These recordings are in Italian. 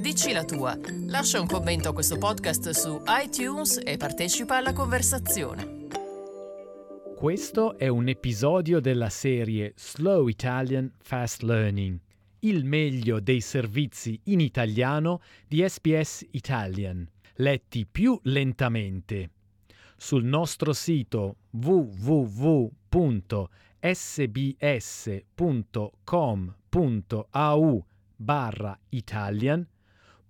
Dici la tua. Lascia un commento a questo podcast su iTunes e partecipa alla conversazione. Questo è un episodio della serie Slow Italian Fast Learning, il meglio dei servizi in italiano di SBS Italian, letti più lentamente. Sul nostro sito www.sbs.com.au barra Italian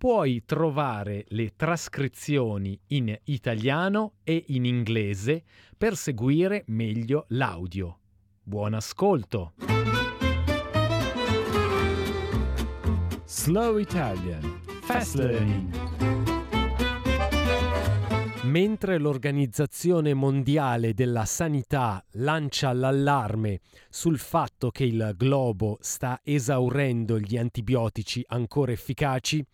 puoi trovare le trascrizioni in italiano e in inglese per seguire meglio l'audio. Buon ascolto! Slow Italian Fast Learning Mentre l'Organizzazione Mondiale della Sanità lancia l'allarme sul fatto che il globo sta esaurendo gli antibiotici ancora efficaci,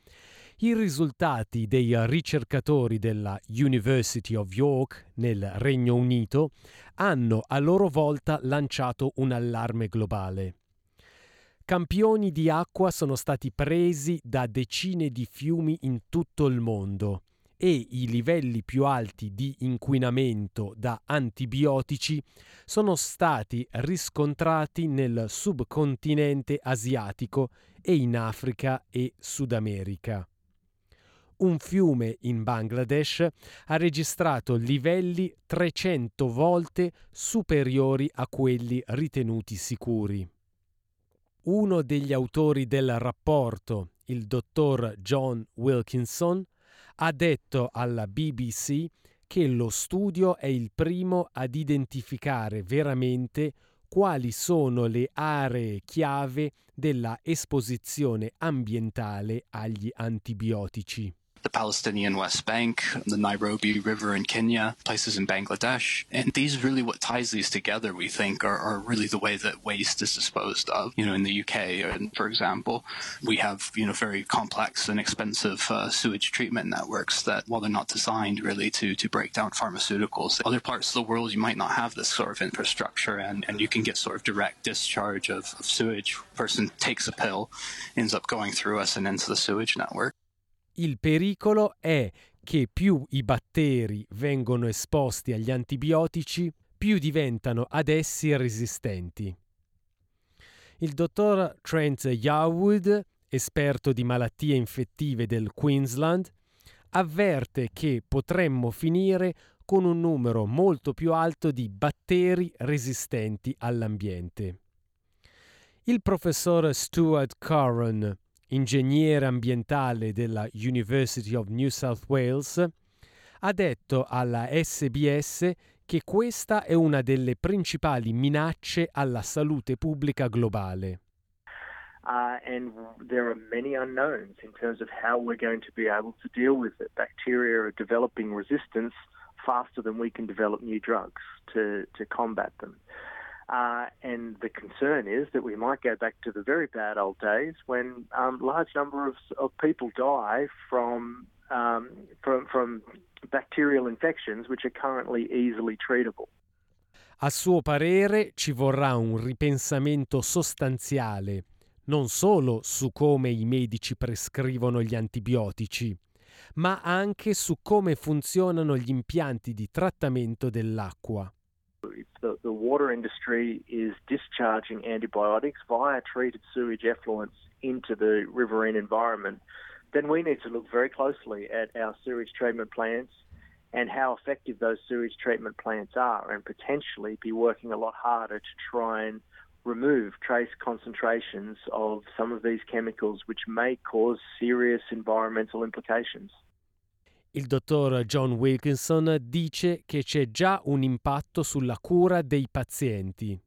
i risultati dei ricercatori della University of York nel Regno Unito hanno a loro volta lanciato un allarme globale. Campioni di acqua sono stati presi da decine di fiumi in tutto il mondo e i livelli più alti di inquinamento da antibiotici sono stati riscontrati nel subcontinente asiatico e in Africa e Sud America un fiume in Bangladesh ha registrato livelli 300 volte superiori a quelli ritenuti sicuri. Uno degli autori del rapporto, il dottor John Wilkinson, ha detto alla BBC che lo studio è il primo ad identificare veramente quali sono le aree chiave della esposizione ambientale agli antibiotici. The Palestinian West Bank, the Nairobi River in Kenya, places in Bangladesh. And these really what ties these together, we think, are, are really the way that waste is disposed of. You know, in the UK, and for example, we have, you know, very complex and expensive uh, sewage treatment networks that, while they're not designed really to, to break down pharmaceuticals, other parts of the world you might not have this sort of infrastructure and, and you can get sort of direct discharge of, of sewage. Person takes a pill, ends up going through us and into the sewage network. Il pericolo è che più i batteri vengono esposti agli antibiotici, più diventano ad essi resistenti. Il dottor Trent Yarwood, esperto di malattie infettive del Queensland, avverte che potremmo finire con un numero molto più alto di batteri resistenti all'ambiente. Il professor Stuart Curran, ingegnere ambientale della University of New South Wales, ha detto alla SBS che questa è una delle principali minacce alla salute pubblica globale. Uh, and there are many unknowns in terms of how we're going to be able to deal with it. Bacteria are developing resistance faster than we can develop new drugs to, to combat them. Uh, and the concern is that we might go back to the very bad old days when um, large number of, of people die from, um, from, from bacterial infections which are currently easily treatable. A suo parere ci vorrà un ripensamento sostanziale non solo su come i medici prescrivono gli antibiotici, ma anche su come funzionano gli impianti di trattamento dell'acqua. The, water industry is discharging antibiotics via treated sewage effluents into the riverine environment, then we need to look very closely at our sewage treatment plants and how effective those sewage treatment plants are, and potentially be working a lot harder to try and remove trace concentrations of some of these chemicals which may cause serious environmental implications. Il dottor John Wilkinson dice che c'è già un impatto sulla cura dei pazienti.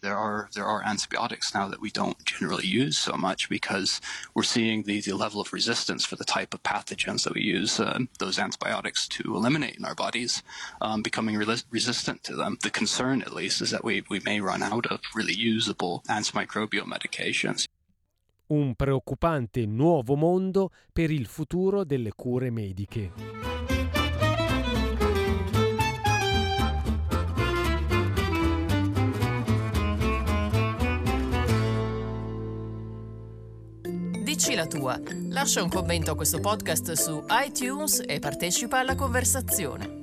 There are there are antibiotics now that we don't generally use so much because we're seeing the, the level of resistance for the type of pathogens that we use uh, those antibiotics to eliminate in our bodies um, becoming re- resistant to them. The concern, at least, is that we, we may run out of really usable antimicrobial medications. Un preoccupante nuovo mondo per il futuro delle cure mediche. Dici la tua. Lascia un commento a questo podcast su iTunes e partecipa alla conversazione.